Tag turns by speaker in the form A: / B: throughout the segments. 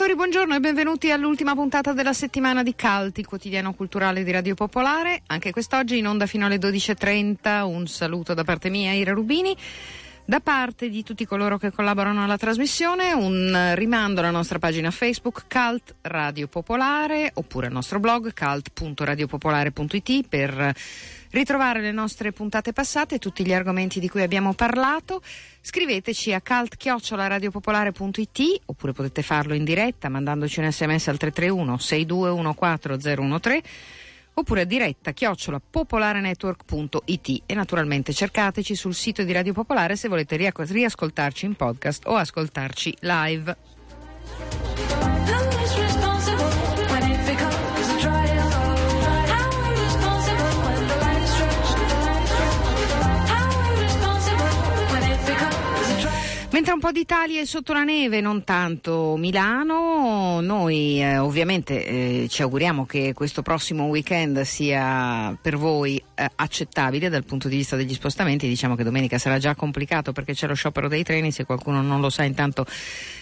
A: ascoltatori, buongiorno e benvenuti all'ultima puntata della settimana di Calti, quotidiano culturale di Radio Popolare. Anche quest'oggi in onda fino alle 12.30. Un saluto da parte mia, Ira Rubini. Da parte di tutti coloro che collaborano alla trasmissione, un rimando alla nostra pagina Facebook Cult Radio Popolare oppure al nostro blog cult.radiopopolare.it per ritrovare le nostre puntate passate tutti gli argomenti di cui abbiamo parlato. Scriveteci a cult-radiopopolare.it oppure potete farlo in diretta mandandoci un sms al 331 6214013 oppure a diretta chiocciola popolarenetwork.it e naturalmente cercateci sul sito di Radio Popolare se volete riascoltarci in podcast o ascoltarci live. Mentre un po' d'Italia è sotto la neve, non tanto Milano, noi eh, ovviamente eh, ci auguriamo che questo prossimo weekend sia per voi eh, accettabile dal punto di vista degli spostamenti. Diciamo che domenica sarà già complicato perché c'è lo sciopero dei treni, se qualcuno non lo sa intanto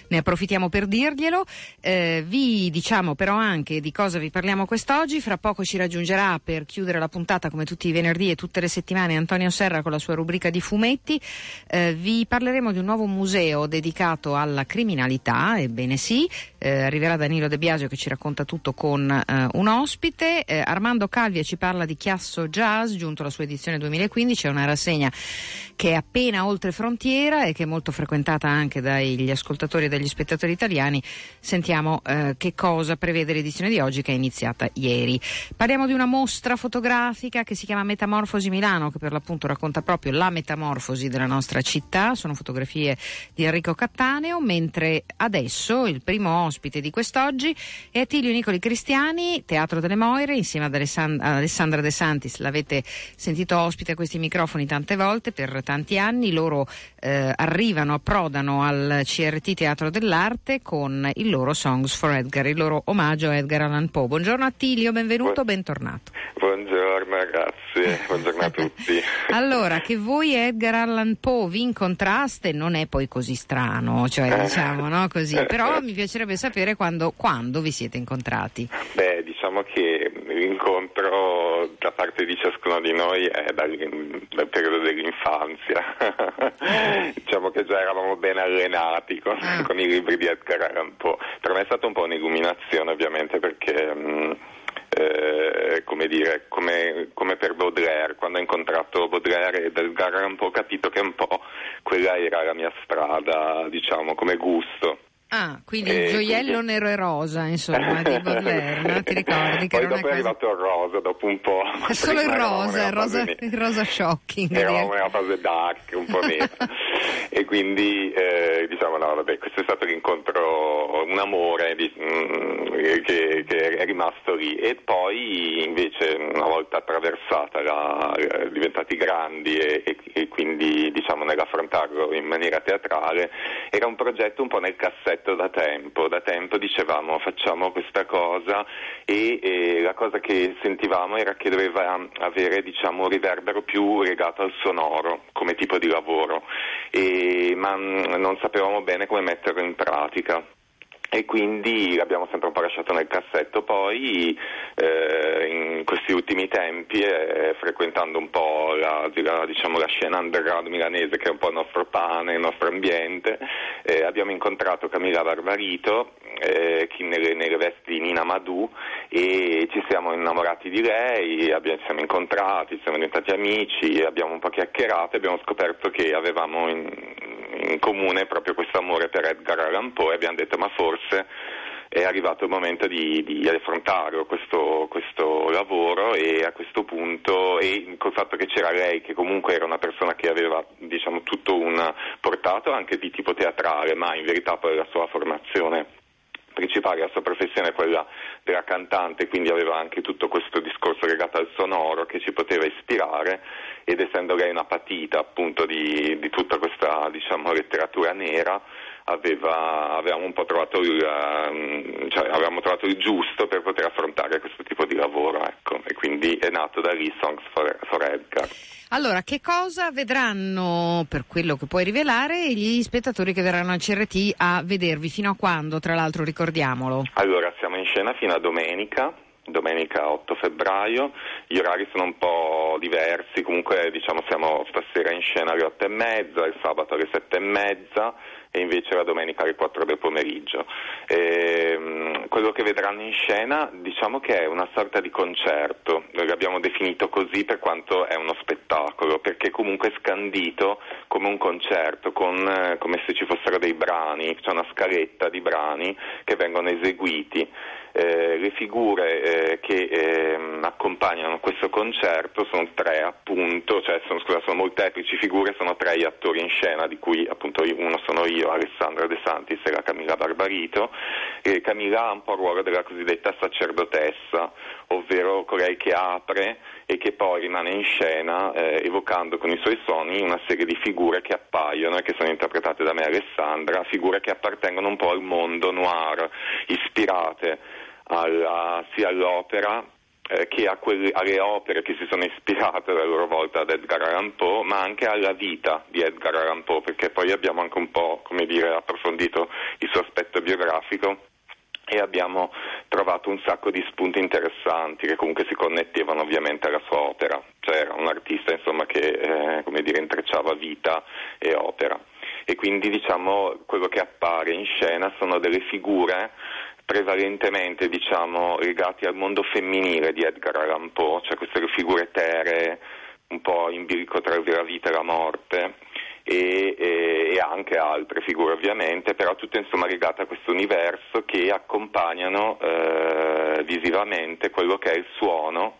A: ne approfittiamo per dirglielo. Eh, vi diciamo però anche di cosa vi parliamo quest'oggi, fra poco ci raggiungerà per chiudere la puntata come tutti i venerdì e tutte le settimane Antonio Serra con la sua rubrica di fumetti. Eh, vi parleremo di un nuovo museo dedicato alla criminalità, ebbene sì, eh, arriverà Danilo De Biasio che ci racconta tutto con eh, un ospite, eh, Armando Calvia ci parla di Chiasso Jazz, giunto alla sua edizione 2015, è una rassegna che è appena oltre frontiera e che è molto frequentata anche dagli ascoltatori e dagli spettatori italiani. Sentiamo eh, che cosa prevede l'edizione di oggi che è iniziata ieri. Parliamo di una mostra fotografica che si chiama Metamorfosi Milano, che per l'appunto racconta proprio la metamorfosi della nostra città, sono fotografie di Enrico Cattaneo, mentre adesso il primo ospite di quest'oggi è Attilio Nicoli Cristiani, Teatro delle Moire, insieme ad Alessandra De Santis. L'avete sentito ospite a questi microfoni tante volte per tanti anni. Loro eh, arrivano, approdano al CRT Teatro dell'Arte con il loro Songs for Edgar, il loro omaggio a Edgar Allan Poe. Buongiorno Attilio, benvenuto, bentornato.
B: Buongiorno ragazzi, buongiorno a tutti.
A: allora, che voi Edgar Allan Poe vi incontraste non è poi così strano, cioè diciamo no così, però mi piacerebbe sapere quando, quando vi siete incontrati.
B: Beh, diciamo che l'incontro da parte di ciascuno di noi è dal, dal periodo dell'infanzia. diciamo che già eravamo ben allenati con, ah. con, i libri di Edgar Allan Poe. Per me è stata un po' un'illuminazione ovviamente perché... Mh, mm, eh, come dire, come, come, per Baudelaire, quando ho incontrato Baudelaire ed Edgar Allan Poe ho capito che un po' quella era la mia strada, diciamo, come gusto.
A: Ah, quindi il gioiello quindi... nero e rosa, insomma, di Baudelaire? Ti ricordi?
B: Che Poi dopo è, cosa... arrivato il rosa, dopo un po'.
A: È solo il rosa, il rosa, il rosa shocking.
B: Eravamo nella fase dark, un po' nera. e quindi, eh, diciamo, no, vabbè, questo è stato l'incontro, un amore di, mm, che, che, è rimasto lì. E poi, invece, una volta attraversata, la, diventati grandi e, e, e quindi, diciamo, nell'affrontarlo in maniera teatrale, era un progetto un po' nel cassetto progetto da tempo, da tempo dicevamo facciamo questa cosa e, e la cosa che sentivamo era che doveva avere diciamo, un riverbero più legato al sonoro come tipo di lavoro, e, ma non sapevamo bene come metterlo in pratica e quindi l'abbiamo sempre un po' lasciato nel cassetto. Poi eh, ultimi tempi e frequentando un po' la, diciamo, la scena underground milanese che è un po' il nostro pane, il nostro ambiente, eh, abbiamo incontrato Camilla Barbarito eh, nelle, nelle, vesti di Nina Madù e ci siamo innamorati di lei, abbiamo, siamo incontrati, siamo diventati amici, abbiamo un po' chiacchierato e abbiamo scoperto che avevamo in, in comune proprio questo amore per Edgar Allan Poe e abbiamo detto ma forse è arrivato il momento di, di affrontare questo, questo, lavoro e a questo punto, e col fatto che c'era lei che comunque era una persona che aveva diciamo, tutto un portato anche di tipo teatrale, ma in verità poi la sua formazione principale, la sua professione è quella della cantante, quindi aveva anche tutto questo discorso legato al sonoro che ci poteva ispirare ed essendo lei una patita appunto di, di tutta questa diciamo, letteratura nera, aveva, avevamo un po' trovato il, um, cioè, avevamo trovato il giusto per poter affrontare questo tipo di lavoro, ecco. e quindi è nato da lì Songs for, for Edgar.
A: Allora, che cosa vedranno, per quello che puoi rivelare, gli spettatori che verranno al CRT a vedervi? Fino a quando, tra l'altro, ricordiamolo?
B: Allora, siamo in scena fino a domenica, domenica 8 febbraio, gli orari sono un po' diversi, comunque diciamo siamo stasera in scena alle 8 e mezza, il sabato alle 7 e mezza e invece la domenica alle 4 del pomeriggio. E, ehm, quello che vedranno in scena diciamo che è una sorta di concerto, l'abbiamo definito così per quanto è uno spettacolo, perché comunque è scandito come un concerto, con, eh, come se ci fossero dei brani, c'è una scaletta di brani che vengono eseguiti. Eh, le figure eh, che eh, accompagnano questo concerto sono tre appunto, cioè sono, scusa, sono molteplici figure, sono tre gli attori in scena, di cui appunto uno sono io, Alessandra De Santis e la Camilla Barbarito. E Camilla ha un po' il ruolo della cosiddetta sacerdotessa, ovvero colei che apre e che poi rimane in scena eh, evocando con i suoi suoni una serie di figure che appaiono e che sono interpretate da me Alessandra, figure che appartengono un po' al mondo noir, ispirate alla, sia all'opera eh, che quelle, alle opere che si sono ispirate a loro volta ad Edgar Allan Poe, ma anche alla vita di Edgar Allan Poe, perché poi abbiamo anche un po' dire, approfondito il suo aspetto biografico e abbiamo trovato un sacco di spunti interessanti che comunque si connettevano ovviamente alla sua opera, cioè era un artista insomma, che eh, dire, intrecciava vita e opera. E quindi diciamo quello che appare in scena sono delle figure prevalentemente diciamo, legati al mondo femminile di Edgar Allan Poe, cioè queste figure eteree, un po' in bilico tra la vita e la morte, e, e, e, anche altre figure ovviamente, però tutte insomma legate a questo universo che accompagnano eh, visivamente quello che è il suono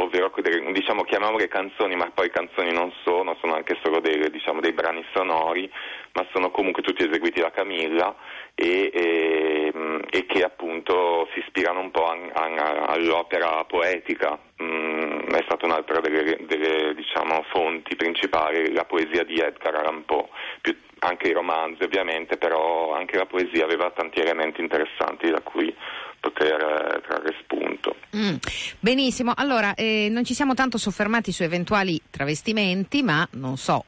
B: ovvero diciamo, chiamiamole canzoni, ma poi canzoni non sono, sono anche solo dei, diciamo, dei brani sonori, ma sono comunque tutti eseguiti da Camilla e, e, e che appunto si ispirano un po' an, an, all'opera poetica. Mm, è stata un'altra delle, delle diciamo, fonti principali, la poesia di Edgar Allan Poe, più, anche i romanzi ovviamente, però anche la poesia aveva tanti elementi interessanti da cui poter eh, trarre spunto.
A: Mm. Benissimo, allora eh, non ci siamo tanto soffermati su eventuali travestimenti, ma non so.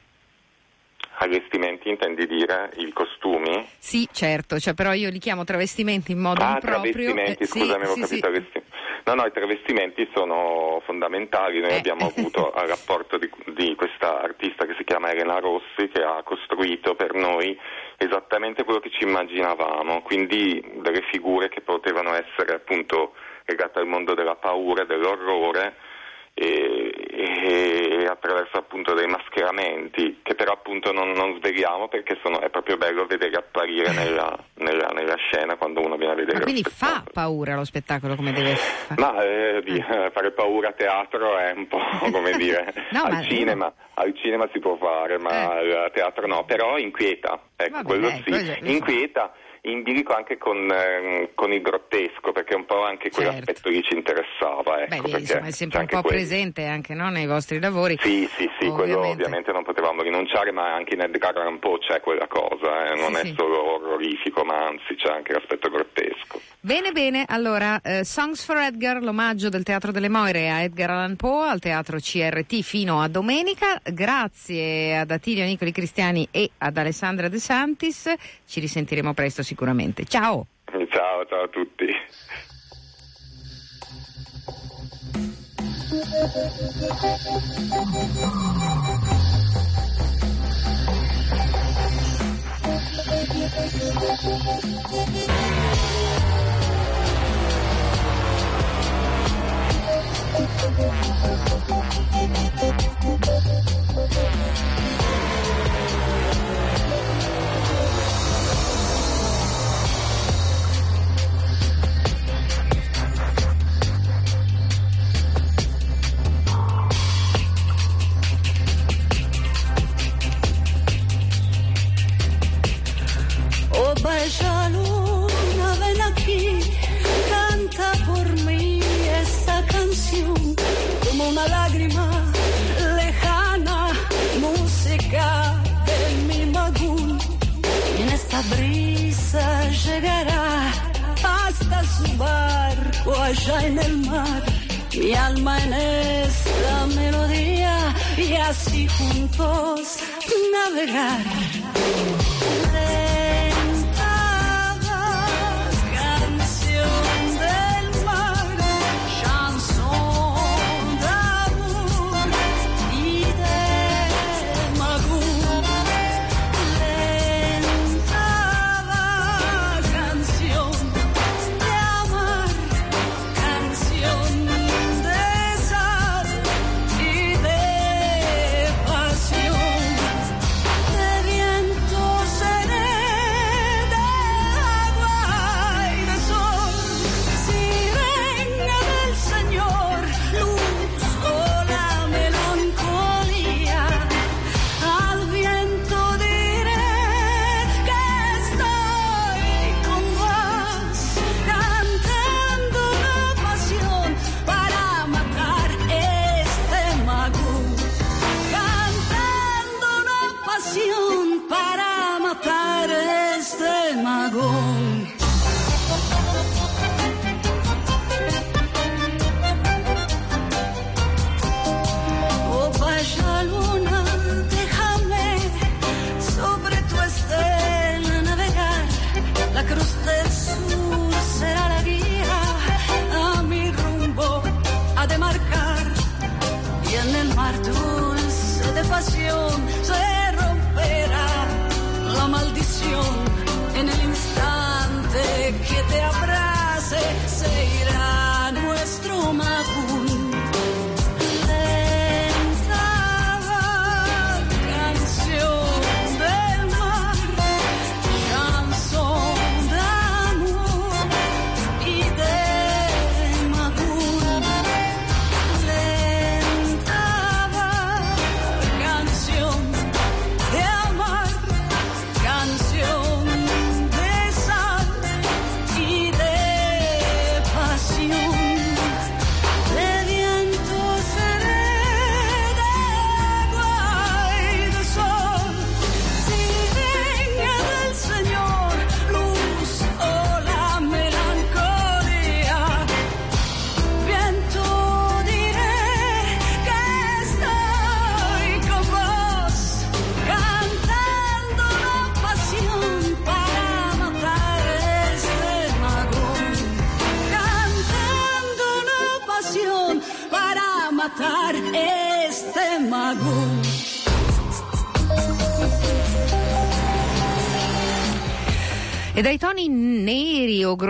B: Allestimenti intendi dire i costumi?
A: Sì, certo, cioè, però io li chiamo travestimenti in modo
B: ah,
A: improprio.
B: travestimenti, eh, scusami, sì, avevo sì, capito sì. No, no, i travestimenti sono fondamentali. Noi eh. abbiamo avuto il rapporto di, di questa artista che si chiama Elena Rossi che ha costruito per noi esattamente quello che ci immaginavamo, quindi delle figure che potevano essere appunto legate al mondo della paura e dell'orrore e, e, attraverso appunto dei mascheramenti che però appunto non, non sveliamo perché sono, è proprio bello vedere apparire nella, nella, nella, scena quando uno viene a vedere. Ma
A: quindi fa paura lo spettacolo come deve fare?
B: Ma eh, di, eh. fare paura a teatro è un po' come dire no, al, cinema, al cinema si può fare ma eh. al teatro no, però inquieta, ecco Vabbè, quello sì, inquieta in bilico anche con, eh, con, il grottesco, perché un po' anche quell'aspetto certo. lì ci interessava. Ecco,
A: Beh, insomma, è sempre un po' quello. presente anche no, nei vostri lavori.
B: Sì, sì, sì, ovviamente. quello ovviamente non potevamo rinunciare, ma anche in Edgar Allan Poe c'è quella cosa, eh, non sì, è sì. solo orrorifico, ma anzi c'è anche l'aspetto grottesco.
A: Bene, bene, allora, eh, Songs for Edgar, l'omaggio del Teatro delle Moire a Edgar Allan Poe al Teatro CRT fino a domenica. Grazie ad Attilio Nicoli Cristiani e ad Alessandra De Santis. Ci risentiremo presto sicuramente. Ciao.
B: Ciao, ciao a tutti.
C: En el mar, mi alma en esta melodía y así juntos navegar.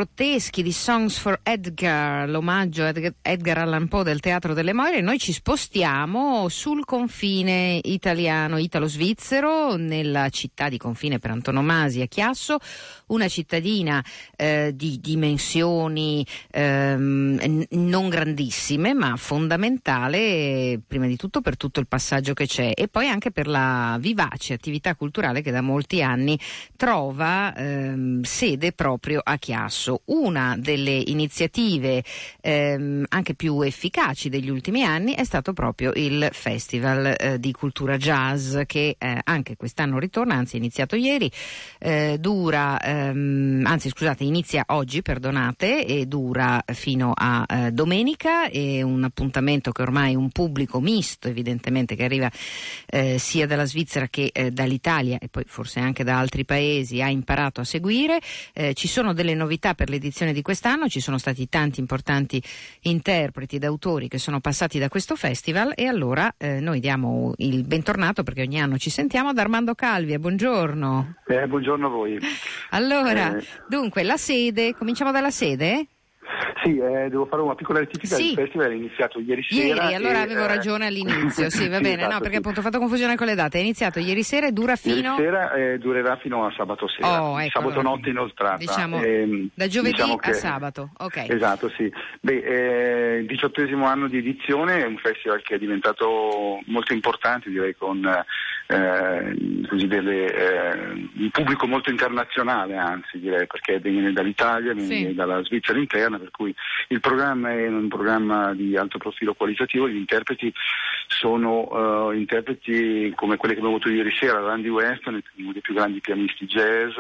A: perro grotteschi di Songs for Edgar, l'omaggio a Edgar Allan Poe del Teatro delle Moire, noi ci spostiamo sul confine italiano, italo-svizzero, nella città di confine per antonomasia, Chiasso, una cittadina eh, di dimensioni ehm, non grandissime, ma fondamentale prima di tutto per tutto il passaggio che c'è e poi anche per la vivace attività culturale che da molti anni trova ehm, sede proprio a Chiasso. Una delle iniziative ehm, anche più efficaci degli ultimi anni è stato proprio il Festival eh, di Cultura Jazz che eh, anche quest'anno ritorna, anzi è iniziato ieri, eh, dura, ehm, anzi scusate, inizia oggi, perdonate, e dura fino a eh, domenica, è un appuntamento che ormai un pubblico misto evidentemente che arriva eh, sia dalla Svizzera che eh, dall'Italia e poi forse anche da altri paesi ha imparato a seguire. Ci sono delle novità per l'edizione di quest'anno, ci sono stati tanti importanti interpreti ed autori che sono passati da questo festival e allora eh, noi diamo il bentornato perché ogni anno ci sentiamo ad Armando Calvia. Buongiorno.
D: Eh, buongiorno a voi.
A: Allora, eh. dunque, la sede, cominciamo dalla sede?
D: Sì, eh, devo fare una piccola rettifica.
A: Sì.
D: Il festival è iniziato ieri
A: sera.
D: Ieri,
A: allora
D: e,
A: avevo
D: eh,
A: ragione all'inizio. Sì, va
D: sì,
A: bene.
D: esatto,
A: no, perché appunto ho fatto confusione con le date. È iniziato ieri sera e dura fino.
D: Ieri sera eh, durerà fino a sabato sera.
A: Oh, ecco,
D: sabato
A: allora,
D: notte inoltrata.
A: Diciamo,
D: Ehm,
A: da giovedì
D: diciamo
A: a
D: che-
A: sabato. Ok.
D: Esatto, sì. Beh, eh, il diciottesimo anno di edizione è un festival che è diventato molto importante, direi, con eh, così delle, eh, un pubblico molto internazionale, anzi direi, perché viene dall'Italia, viene
A: Sì.
D: dalla Svizzera interna, per cui il programma è un programma di alto profilo qualitativo, gli interpreti sono eh, interpreti come quelli che abbiamo avuto ieri sera, Randy Weston, uno dei più grandi pianisti jazz,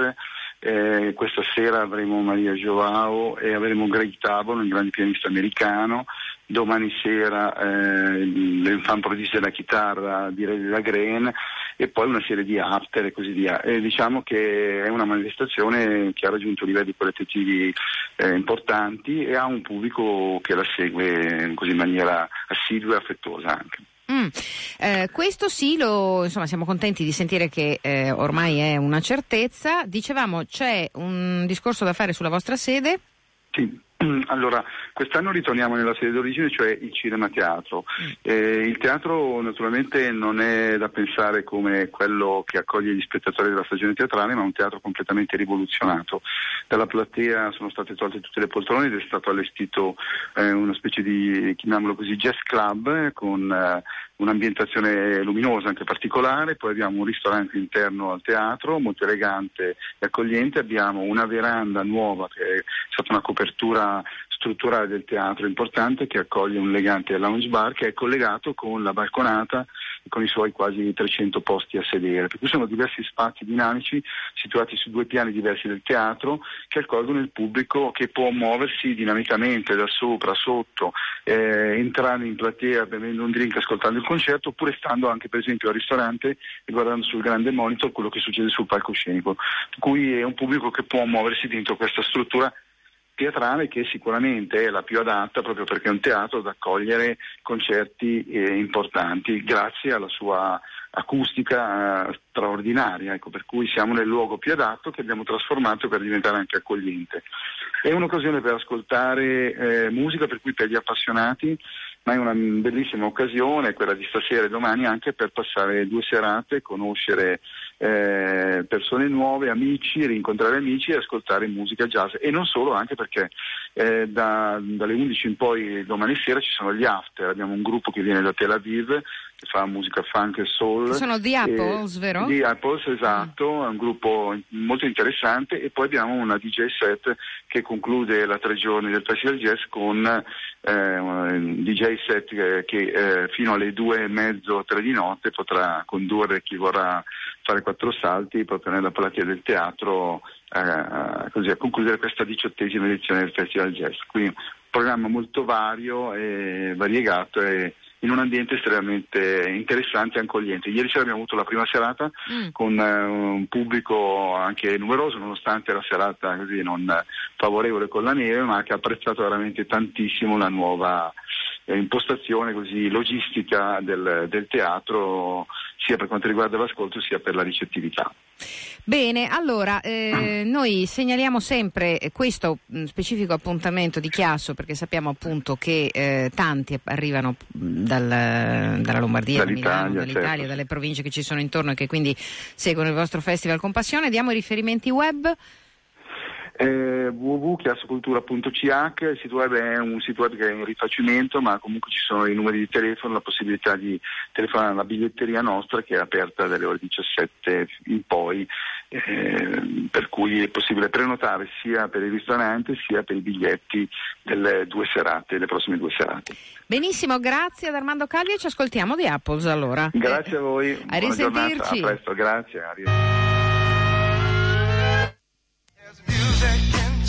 D: eh, questa sera avremo Maria Joao e avremo Greg Tabor, un grande pianista americano. Domani sera eh, prodigio della chitarra di Ray Lagren e poi una serie di after e così via. E diciamo che è una manifestazione che ha raggiunto livelli qualitativi eh, importanti e ha un pubblico che la segue in maniera assidua e affettuosa anche.
A: Mm. Eh, questo sì, lo, insomma, siamo contenti di sentire che eh, ormai è una certezza. Dicevamo, c'è un discorso da fare sulla vostra sede.
D: Sì, allora quest'anno ritorniamo nella sede d'origine, cioè il cinema teatro. Eh, il teatro naturalmente non è da pensare come quello che accoglie gli spettatori della stagione teatrale, ma un teatro completamente rivoluzionato. Dalla platea sono state tolte tutte le poltrone ed è stato allestito eh, una specie di, chiamiamolo così, jazz club eh, con eh, un'ambientazione luminosa anche particolare, poi abbiamo un ristorante interno al teatro molto elegante e accogliente, abbiamo una veranda nuova che è stata una copertura strutturale del teatro importante che accoglie un elegante lounge bar che è collegato con la balconata con i suoi quasi 300 posti a sedere, per cui sono diversi spazi dinamici situati su due piani diversi del teatro che accolgono il pubblico che può muoversi dinamicamente da sopra, sotto, eh, entrare in platea bevendo un drink ascoltando il concerto oppure stando anche per esempio al ristorante e guardando sul grande monitor quello che succede sul palcoscenico. Per cui è un pubblico che può muoversi dentro questa struttura teatrale che sicuramente è la più adatta proprio perché è un teatro ad accogliere concerti eh, importanti grazie alla sua acustica eh, straordinaria, ecco, per cui siamo nel luogo più adatto che abbiamo trasformato per diventare anche accogliente. È un'occasione per ascoltare eh, musica, per cui per gli appassionati, ma è una bellissima occasione, quella di stasera e domani, anche per passare due serate, conoscere eh, persone nuove, amici, rincontrare amici e ascoltare musica jazz. E non solo, anche perché eh, da- dalle 11 in poi domani sera ci sono gli after, abbiamo un gruppo che viene da Tel Aviv che fa musica funk e soul.
A: Sono The Apples, vero?
D: The Apples, esatto, è un gruppo molto interessante e poi abbiamo una DJ set che conclude la tre giorni del Festival Jazz con eh, un DJ set che, che, eh, fino alle due e mezzo, tre di notte potrà condurre chi vorrà fare quattro salti proprio nella platea del teatro eh, così a concludere questa diciottesima edizione del Festival Jazz. Quindi un programma molto vario e variegato e in un ambiente estremamente interessante e accogliente. Ieri sera abbiamo avuto la prima serata
A: Mm.
D: con eh, un pubblico anche numeroso, nonostante la serata così non eh, favorevole con la neve, ma che ha apprezzato veramente tantissimo la nuova eh, impostazione così logistica del, del teatro, sia per quanto riguarda l'ascolto sia per la ricettività.
A: Bene, allora eh, noi segnaliamo sempre questo mh, specifico appuntamento di Chiasso perché sappiamo appunto che eh, tanti arrivano mh, dal- dalla Lombardia, da Milano,
D: Dall'Italia,
A: dall'Italia,
D: certo.
A: dalle province che ci sono intorno e che quindi seguono il vostro festival con passione. Diamo i riferimenti web.
D: Eh, www.chiassocultura.ch, il sito web è un sito web che è in rifacimento, ma comunque ci sono i numeri di telefono, la possibilità di telefonare alla biglietteria nostra che è aperta dalle ore 17 in poi, eh, per cui è possibile prenotare sia per il ristorante sia per i biglietti delle due serate, le prossime due serate.
A: Benissimo, grazie ad Armando Calvi e ci ascoltiamo di Apples allora.
D: Grazie a voi,
A: A risentirci.
D: a presto, grazie. arrivederci.
E: There's music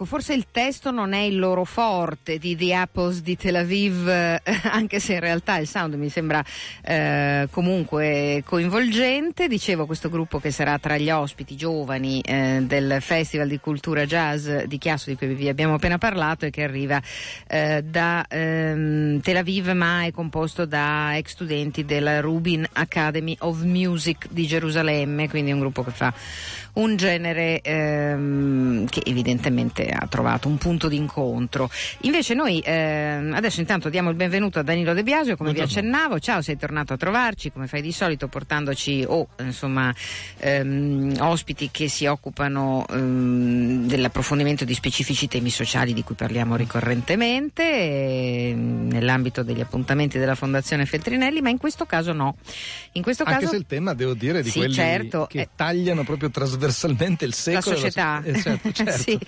A: ecco, forse il testo non è il loro forte di The Apples di Tel Aviv, eh, anche se in realtà il sound mi sembra eh, comunque coinvolgente. Dicevo, questo gruppo che sarà tra gli ospiti giovani eh, del Festival di Cultura Jazz di Chiasso di cui vi abbiamo appena parlato e che arriva eh, da ehm, Tel Aviv ma è composto da ex studenti della Rubin Academy of Music di Gerusalemme, quindi è un gruppo che fa un genere ehm, che evidentemente ha trovato un punto d'incontro. Invece noi ehm, adesso intanto diamo il benvenuto a Danilo De Biasio, come vi accennavo. Ciao, sei tornato a trovarci come fai di solito portandoci o insomma ehm, ospiti che si occupano ehm, dell'approfondimento di specifici temi sociali di cui parliamo ricorrentemente ehm, nell'ambito degli appuntamenti della Fondazione Feltrinelli, ma in questo caso no. In questo
F: Anche
A: caso
F: se il tema, devo dire, di
A: Sì,
F: quelli
A: certo,
F: che
A: eh.
F: tagliano proprio trasversalmente il
A: la
F: secolo. e
A: società.
F: eh, certo, certo.
A: Sì.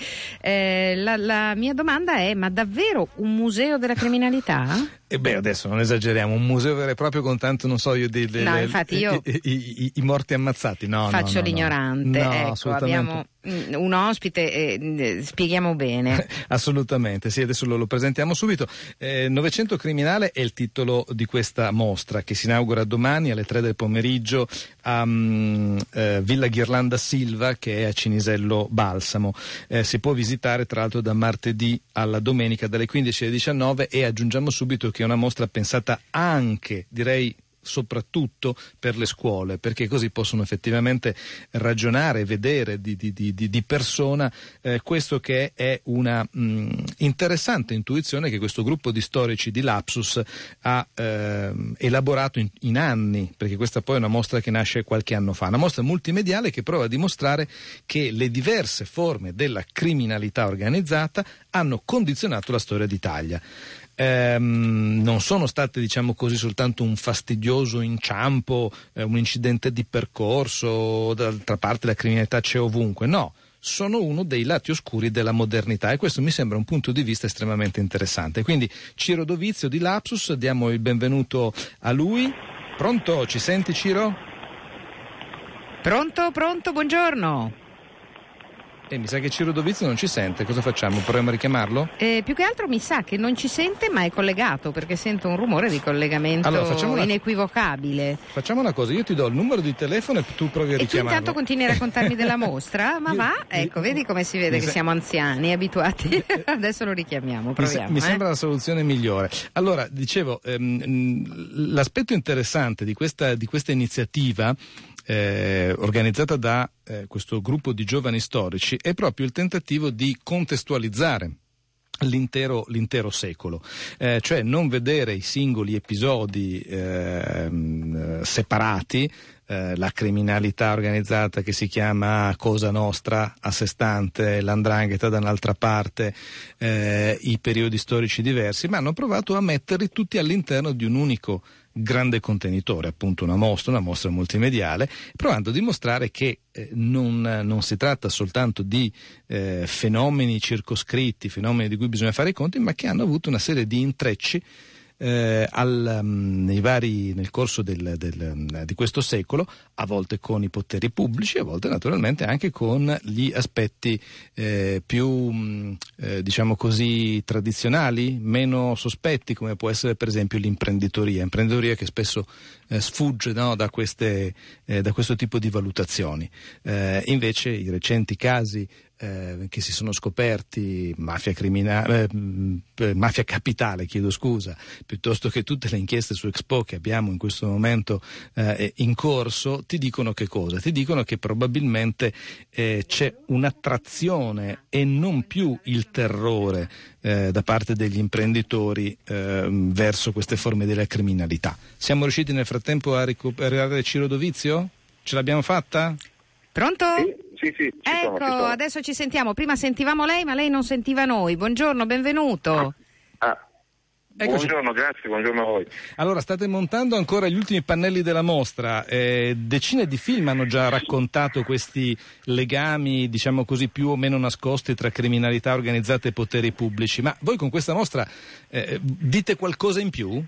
A: Eh, la, la mia domanda è: ma davvero un museo della criminalità?
F: E beh, adesso non esageriamo, un museo vero e proprio con tanto, non so io, di, di-
A: No,
F: le-
A: infatti io
F: i, i- i- i morti ammazzati. No,
A: Faccio
F: no, no.
A: l'ignorante.
F: No,
A: ecco, abbiamo un ospite, eh, eh, spieghiamo bene.
F: Assolutamente, sì, adesso lo, lo presentiamo subito. Eh, Novecento criminale è il titolo di questa mostra che si inaugura domani alle 3 del pomeriggio a mm, eh, Villa Ghirlanda Silva che è a Cinisello Balsamo. Eh, si può visitare tra l'altro da martedì alla domenica dalle 15 alle 19 e aggiungiamo subito che è una mostra pensata anche, direi soprattutto per le scuole, perché così possono effettivamente ragionare, vedere di, di- di- di- persona eh, questo che è una mh, interessante intuizione che questo gruppo di storici di Lapsus ha ehm, elaborato in, in anni, perché questa poi è una mostra che nasce qualche anno fa, una mostra multimediale che prova a dimostrare che le diverse forme della criminalità organizzata hanno condizionato la storia d'Italia. Ehm, non sono state, diciamo così, soltanto un fastidioso inciampo, eh, un incidente di percorso, d'altra parte la criminalità c'è ovunque, no. Sono uno dei lati oscuri della modernità e questo mi sembra un punto di vista estremamente interessante. Quindi Ciro Dovizio di Lapsus, diamo il benvenuto a lui. Pronto? Ci senti Ciro?
A: Pronto, pronto, buongiorno.
F: E mi sa che Ciro Dovizio non ci sente, cosa facciamo? Proviamo a richiamarlo?
A: Eh, più che altro mi sa che non ci sente, ma è collegato perché sento un rumore di collegamento
F: Allora, facciamo una-
A: inequivocabile.
F: Facciamo una cosa, io ti do il numero di telefono e tu provi a
A: E
F: richiamarlo.
A: intanto continui a raccontarmi della mostra? Ma
F: Io-
A: va,
F: io-
A: ecco, vedi come si vede che
F: sa-
A: siamo anziani, abituati. Adesso lo richiamiamo,
F: Mi, se-
A: proviamo.
F: mi
A: eh.
F: sembra la soluzione migliore. Allora, dicevo, ehm, l'aspetto interessante di questa, di questa iniziativa eh, organizzata da eh, questo gruppo di giovani storici è proprio il tentativo di contestualizzare l'intero, l'intero secolo, Eh, cioè non vedere i singoli episodi eh, separati, eh, la criminalità organizzata che si chiama Cosa Nostra a sé stante, l'andrangheta da un'altra parte, eh, i periodi storici diversi, ma hanno provato a metterli tutti all'interno di un unico grande contenitore, appunto una mostra, una mostra multimediale, provando a dimostrare che eh, non, non si tratta soltanto di eh, fenomeni circoscritti, fenomeni di cui bisogna fare i conti, ma che hanno avuto una serie di intrecci eh, al, nei vari, nel corso del- del, mm, di questo secolo, a volte con i poteri pubblici, a volte naturalmente anche con gli aspetti eh, più, mm, eh, diciamo così, tradizionali, meno sospetti, come può essere per esempio l'imprenditoria, imprenditoria che spesso eh, sfugge no, da, queste, eh, da questo tipo di valutazioni. Eh, invece i recenti casi eh, che si sono scoperti, mafia criminale, eh, eh, mafia capitale, chiedo scusa, piuttosto che tutte le inchieste su Expo che abbiamo in questo momento eh, in corso, ti dicono che cosa? Ti dicono che probabilmente eh, c'è un'attrazione e non più il terrore eh, da parte degli imprenditori eh, verso queste forme della criminalità. Siamo riusciti nel frattempo a recuperare Ciro Dovizio? Ce l'abbiamo fatta?
A: Pronto?
B: Sì, sì, sì, ci sono,
A: Ecco,
B: ci sono.
A: adesso ci sentiamo. Prima sentivamo lei, ma lei non sentiva noi. Buongiorno, benvenuto.
B: Ah,
F: Eccoci.
B: buongiorno, grazie, buongiorno a voi.
F: Allora, state montando ancora gli ultimi pannelli della mostra. Eh, decine di film hanno già raccontato questi legami, diciamo così, più o meno nascosti tra criminalità organizzata e poteri pubblici. Ma voi con questa mostra eh, dite qualcosa in più?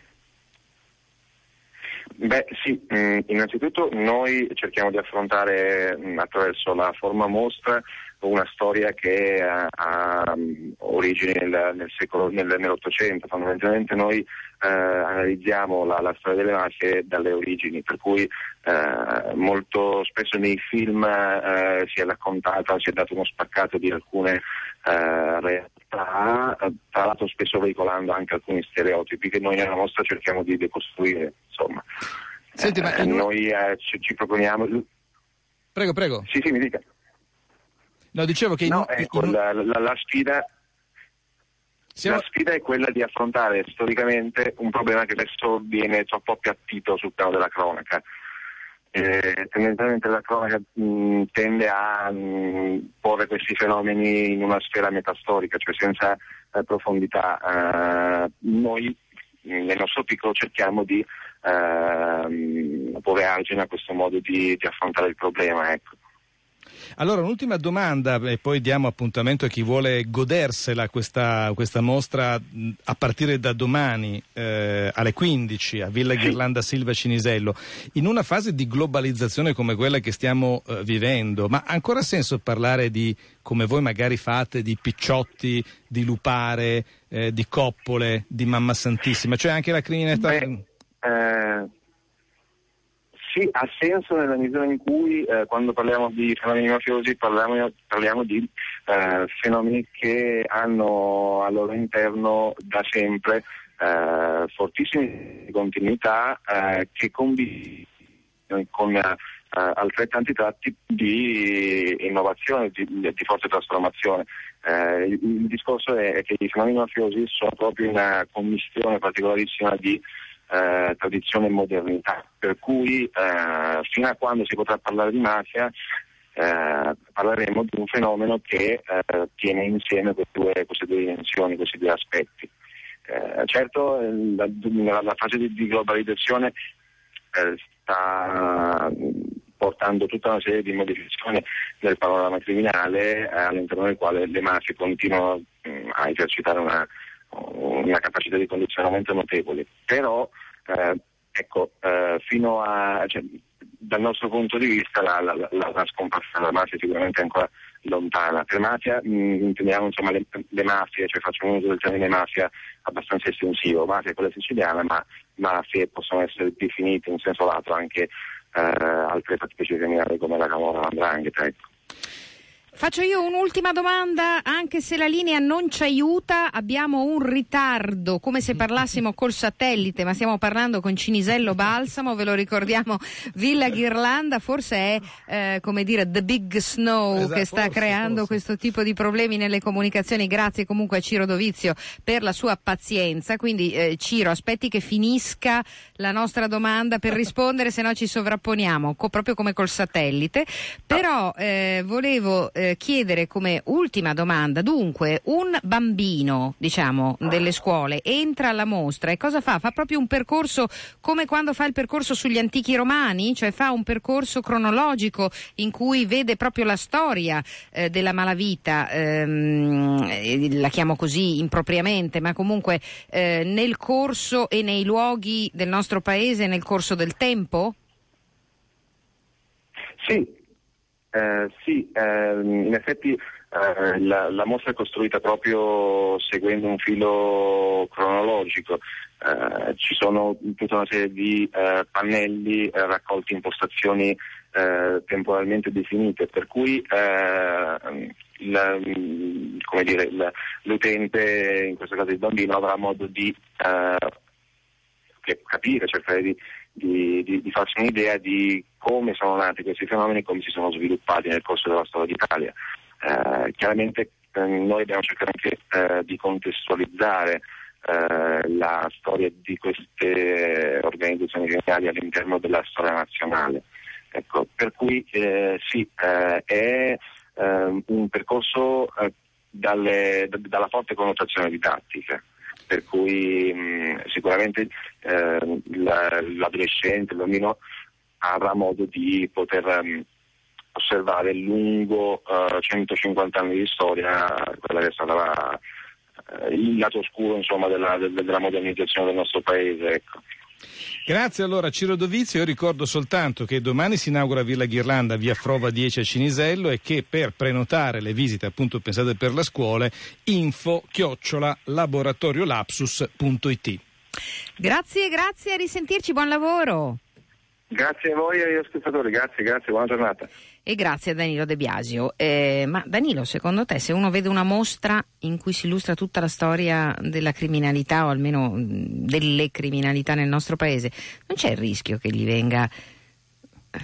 G: Beh sì, mh, innanzitutto noi cerchiamo di affrontare mh, attraverso la forma mostra una storia che ha, ha, mh, origini nel, nel secolo, nel, nell'Ottocento, fondamentalmente noi eh, analizziamo la, la storia delle mafie dalle origini, per cui eh, molto spesso nei film eh, si è raccontata, si è dato uno spaccato di alcune eh, realtà, eh, tra l'altro spesso veicolando anche alcuni stereotipi che noi nella mostra cerchiamo di decostruire. Insomma.
F: Senti, ma
G: Eh, noi eh, ci, ci proponiamo.
F: Prego, prego.
G: Sì, sì, mi dica.
F: No, dicevo che
G: No, ecco,
F: in
G: la, la- la sfida,
F: siamo-
G: la sfida è quella di affrontare storicamente un problema che adesso viene troppo appiattito sul piano della cronaca. Eh, tendenzialmente la cronaca mh, tende a mh, porre questi fenomeni in una sfera metastorica, cioè senza eh, profondità. Eh, noi mh, nel nostro piccolo cerchiamo di ehm, porre argine a questo modo di, di affrontare il problema. Ecco.
F: Allora, un'ultima domanda e poi diamo appuntamento a chi vuole godersela questa, questa mostra a partire da domani eh, alle 15 a Villa Ghirlanda Silva Cinisello. In una fase di globalizzazione come quella che stiamo eh, vivendo, ma ha ancora senso parlare di, come voi magari fate, di picciotti, di lupare, eh, di coppole, di mamma santissima, cioè anche la criminalità...
G: Beh, eh, sì, ha senso nella misura in cui eh, quando parliamo di fenomeni mafiosi parliamo, parliamo di eh, fenomeni che hanno al loro interno da sempre eh, fortissime continuità eh, che convivono con eh, altrettanti tratti di innovazione, di, di forte trasformazione. Eh, il, il discorso è che i fenomeni mafiosi sono proprio una commistione particolarissima di eh, tradizione e modernità, per cui eh, fino a quando si potrà parlare di mafia eh, parleremo di un fenomeno che eh, tiene insieme queste due, queste due dimensioni, questi due aspetti. Eh, certo, la, la- fase di, di globalizzazione eh, sta portando tutta una serie di modificazioni nel panorama criminale eh, all'interno del quale le mafie continuano mh, a esercitare una, una capacità di condizionamento notevole. Però, eh, ecco, eh, fino a, cioè, dal nostro punto di vista la, la, la, la scomparsa della mafia è sicuramente ancora lontana. Per mafia mh, intendiamo insomma, le, le mafie, cioè facciamo uso del termine mafia abbastanza estensivo, mafia è quella siciliana, ma mafie possono essere definite in senso lato anche eh, altre fattispecie criminali come la camorra, l'andrangheta. Ecco.
A: Faccio io un'ultima domanda, anche se la linea non ci aiuta, abbiamo un ritardo, come se parlassimo col satellite, ma stiamo parlando con Cinisello Balsamo, ve lo ricordiamo, Villa Ghirlanda, forse è eh, come dire the big snow
F: Esatto,
A: che sta
F: forse,
A: creando
F: forse.
A: questo tipo di problemi nelle comunicazioni. Grazie comunque a Ciro Dovizio per la sua pazienza. Quindi eh, Ciro, aspetti che finisca la nostra domanda per rispondere, se no ci sovrapponiamo, co- proprio come col satellite. Però eh, volevo eh, chiedere come ultima domanda, dunque, un bambino, diciamo, delle scuole entra alla mostra e cosa fa? Fa proprio un percorso come quando fa il percorso sugli antichi romani, cioè fa un percorso cronologico in cui vede proprio la storia eh, della malavita, ehm, eh, la chiamo così impropriamente, ma comunque eh, nel corso e nei luoghi del nostro paese nel corso del tempo?
G: Sì, eh, sì ehm, in effetti eh, la, la mostra è costruita proprio seguendo un filo cronologico. Eh, ci sono tutta una serie di eh, pannelli eh, raccolti in postazioni temporalmente definite, per cui eh, il- mm, dire, il- l'utente, in questo caso il bambino, avrà modo di capire, cercare di, di- di- di farsi un'idea di come sono nati questi fenomeni e come si sono sviluppati nel corso della storia d'Italia. Eh, chiaramente eh, noi abbiamo cercato anche eh, di contestualizzare eh, la storia di queste organizzazioni criminali all'interno della storia nazionale. Ecco, per cui eh, sì, eh, è eh, un percorso dalle- da- dalla forte connotazione didattica per cui mh, sicuramente eh, la- l'adolescente, il bambino avrà modo di poter mh, osservare lungo eh, 150 anni di storia quella che è stata la- eh, il lato oscuro insomma, della, del- della modernizzazione del nostro paese. Ecco.
F: Grazie allora Ciro Dovizio, io ricordo soltanto che domani si inaugura Villa Ghirlanda via Frova 10 a Cinisello e che per prenotare le visite appunto pensate per le scuole info chiocciola laboratoriolapsus.it
A: Grazie, grazie, a risentirci, buon lavoro.
G: Grazie a voi e agli ascoltatori, grazie, grazie, buona giornata.
A: E grazie a Danilo De Biasio. Eh, ma Danilo, secondo te, se uno vede una mostra in cui si illustra tutta la storia della criminalità, o almeno mh, delle criminalità nel nostro paese, non c'è il rischio che gli venga.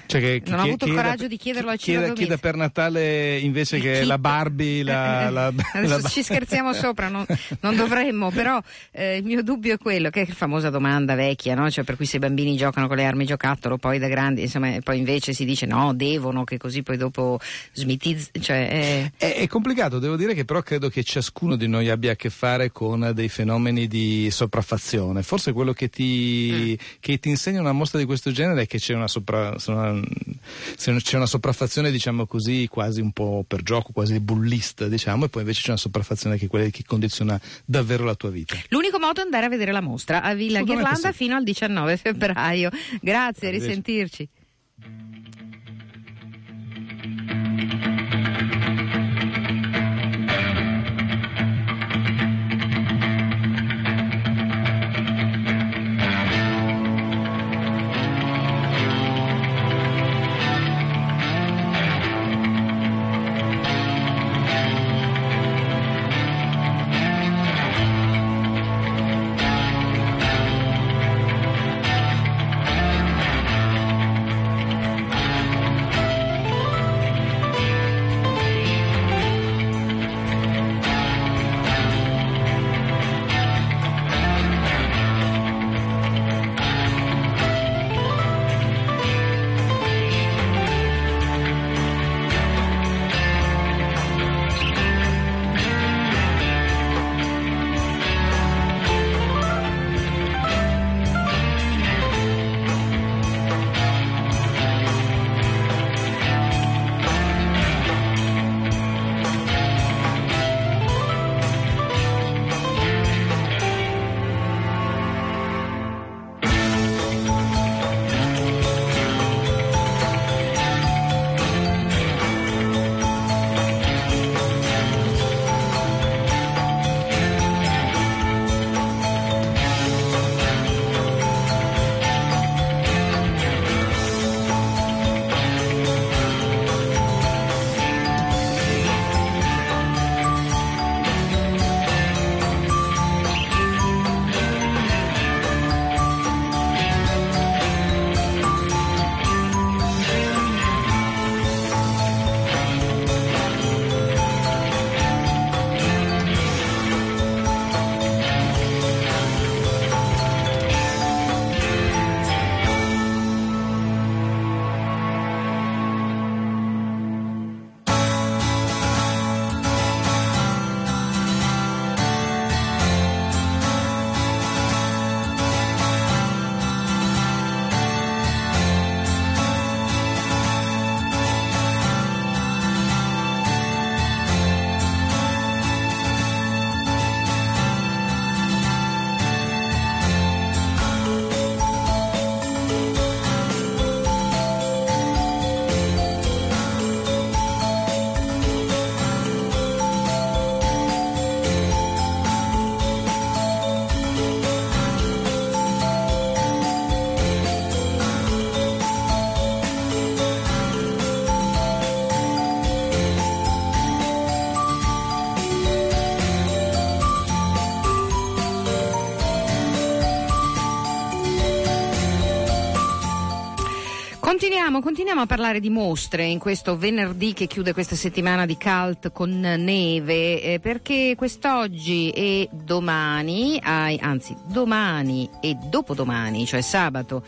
F: Cioè che,
A: Non ho
F: chi-
A: avuto il coraggio di chiederlo a Ciro
F: chieda,
A: Dovizio.
F: chieda per Natale invece che
A: Chi-
F: la Barbie, la, la-
A: Adesso
F: la-
A: ci scherziamo sopra, non, non dovremmo, però eh, il mio dubbio è quello, che è la famosa domanda vecchia, no? Cioè, per cui se i bambini giocano con le armi giocattolo, poi da grandi, insomma, poi invece si dice no, devono, che così poi dopo smitizz... Cioè, eh,
F: È, è complicato, devo dire che però credo che ciascuno di noi abbia a che fare con dei fenomeni di sopraffazione. Forse quello che ti, che ti insegna una mostra di questo genere è che c'è una, sopra- una- se c'è una sopraffazione, diciamo così, quasi un po' per gioco, quasi bullista, diciamo, e poi invece c'è una sopraffazione che è quella che condiziona davvero la tua vita.
A: L'unico modo è andare a vedere la mostra a Villa Ghirlanda
F: sì.
A: fino al 19 febbraio. Grazie, a risentirci. Continuiamo, continuiamo a parlare di mostre in questo venerdì che chiude questa settimana di cult con neve, eh, perché quest'oggi e domani, ai- anzi domani e dopodomani, cioè sabato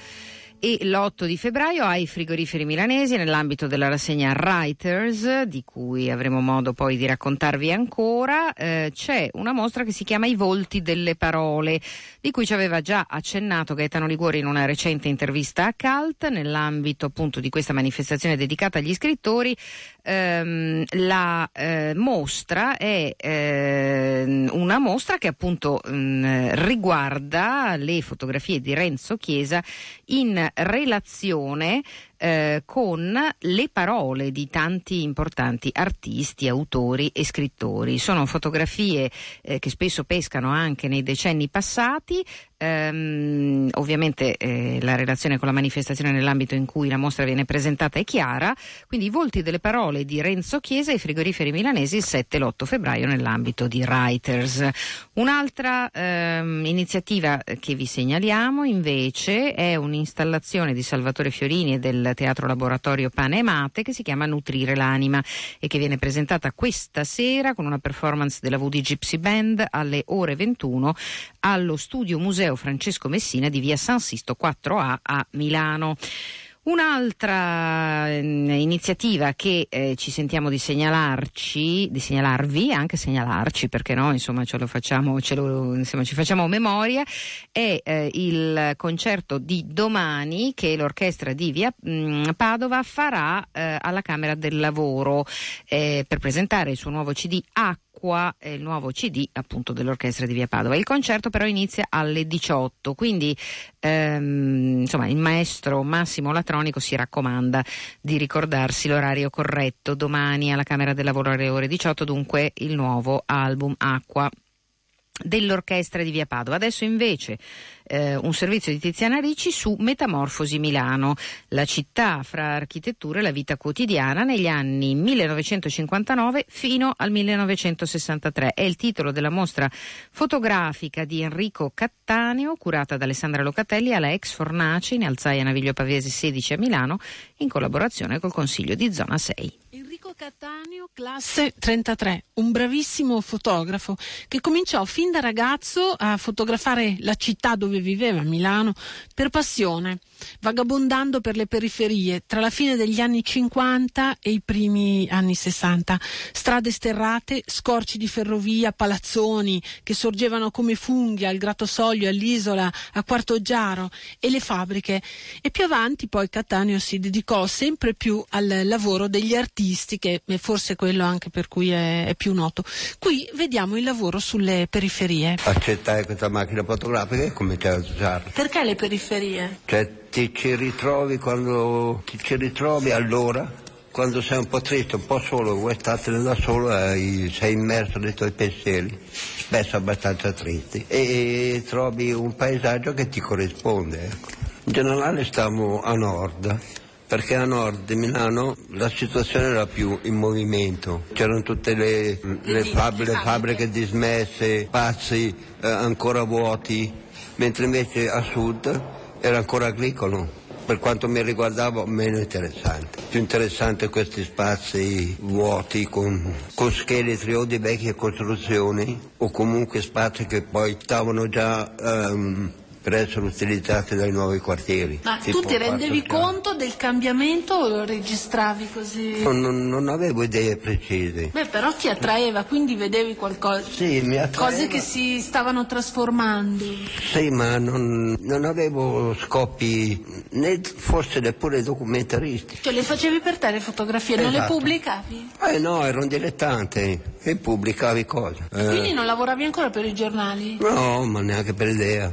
A: e l'8 di febbraio ai frigoriferi milanesi nell'ambito della rassegna Writers, di cui avremo modo poi di raccontarvi ancora, eh, c'è una mostra che si chiama I volti delle parole, di cui ci aveva già accennato Gaetano Liguori in una recente intervista a Cult, nell'ambito appunto di questa manifestazione dedicata agli scrittori. Ehm, la eh, mostra è ehm, una mostra che appunto mh, riguarda le fotografie di Renzo Chiesa in relazione eh, con le parole di tanti importanti artisti, autori e scrittori. Sono fotografie eh, che spesso pescano anche nei decenni passati. Ehm, ovviamente eh, la relazione con la manifestazione nell'ambito in cui la mostra viene presentata è chiara, quindi i volti delle parole di Renzo Chiesa ai frigoriferi milanesi il 7 e l'8 febbraio nell'ambito di Writers. Un'altra ehm, iniziativa che vi segnaliamo invece è un'installazione di Salvatore Fiorini e del Teatro Laboratorio Pane e Mate che si chiama Nutrire l'anima e che viene presentata questa sera con una performance della VD Gypsy Band alle ore 21 allo studio Museo Francesco Messina di via San Sisto 4A a Milano. Un'altra eh, iniziativa che eh, ci sentiamo di segnalarci, di segnalarvi, anche segnalarci, perché no, insomma ce lo facciamo, ce lo, insomma, ci facciamo memoria, è eh, il concerto di domani che l'orchestra di Via mh, Padova farà eh, alla Camera del Lavoro eh, per presentare il suo nuovo CD Acqua Acqua il nuovo CD appunto dell'orchestra di Via Padova. Il concerto però inizia alle 18, quindi ehm, insomma il maestro Massimo Latronico si raccomanda di ricordarsi l'orario corretto domani alla Camera del Lavoro alle ore 18, dunque il nuovo album Acqua dell'orchestra di Via Padova. Adesso invece eh, un servizio di Tiziana Ricci su Metamorfosi Milano, la città fra architettura e la vita quotidiana negli anni 1959 fino al 1963. È il titolo della mostra fotografica di Enrico Cattaneo, curata da Alessandra Locatelli alla ex Fornace in Alzaia Naviglio Pavese 16 a Milano, in collaborazione col Consiglio di Zona 6.
H: Enrico Cattaneo, classe 33, un bravissimo fotografo che cominciò fin da ragazzo a fotografare la città dove viveva, Milano, per passione, vagabondando per le periferie tra la fine degli anni 50 e i primi anni 60. Strade sterrate, scorci di ferrovia, palazzoni che sorgevano come funghi al Gratosoglio, all'isola, a Quartoggiaro e le fabbriche. E più avanti poi Cattaneo si dedicò sempre più al lavoro degli artisti, che è forse quello anche per cui è, è più noto. Qui vediamo il lavoro sulle periferie.
I: Accettai questa macchina fotografica e cominciai a usarla.
H: Perché le periferie?
I: Cioè ti ci ritrovi quando ti ci ritrovi allora, quando sei un po' triste, un po' solo, vuoi startene da solo sei immerso nei tuoi pensieri, spesso abbastanza tristi, e trovi un paesaggio che ti corrisponde. ecco. In generale stiamo a nord, perché a nord di Milano la situazione era più in movimento, c'erano tutte le, le fab- le fabbriche dismesse, spazi eh, ancora vuoti, mentre invece a sud era ancora agricolo. Per quanto mi riguardava meno interessante. Più interessante questi spazi vuoti con, con scheletri o di vecchie costruzioni o comunque spazi che poi stavano già ehm, per essere utilizzati dai nuovi quartieri.
H: Ma tu ti rendevi conto del cambiamento o lo registravi così?
I: Non, non- non avevo idee precise.
H: Beh, però ti attraeva, quindi vedevi qualcosa.
I: Sì, mi attraeva.
H: Cose che si stavano trasformando.
I: Sì, ma non, non avevo scoppi né forse neppure documentaristici.
H: Cioè le facevi per te le fotografie, non le
I: Esatto.
H: pubblicavi?
I: Eh no, ero un dilettante e pubblicavi cose. Eh,
H: Quindi non lavoravi ancora per i giornali?
I: No, ma neanche per idea.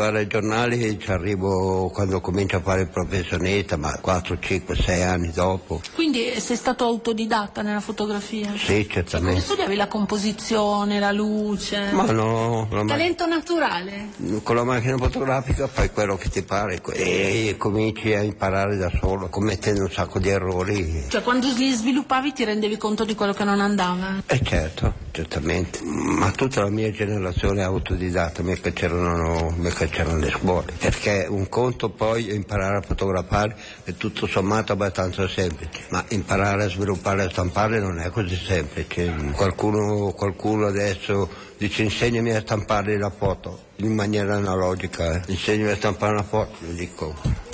I: Arrivare ai giornali ci arrivo quando comincio a fare il professionista, ma 4, 5, 6 anni dopo.
H: Quindi sei stato autodidatta nella fotografia?
I: Sì, certamente.
H: studiavi la composizione, la luce?
I: Ma no, la ma-
H: Talento naturale?
I: con la macchina fotografica fai quello che ti pare e cominci a imparare da solo, commettendo un sacco di errori.
H: Cioè quando li sviluppavi ti rendevi conto di quello che non andava?
I: Eh certo, certamente, ma tutta la mia generazione è autodidatta, mica c'erano, mica c'erano le scuole, perché un conto poi imparare a fotografare è tutto sommato abbastanza semplice, ma imparare a sviluppare e a stampare non è così semplice. Qualcuno, qualcuno adesso dice insegnami a stampare la foto in maniera analogica, eh. insegnami a stampare una foto, io dico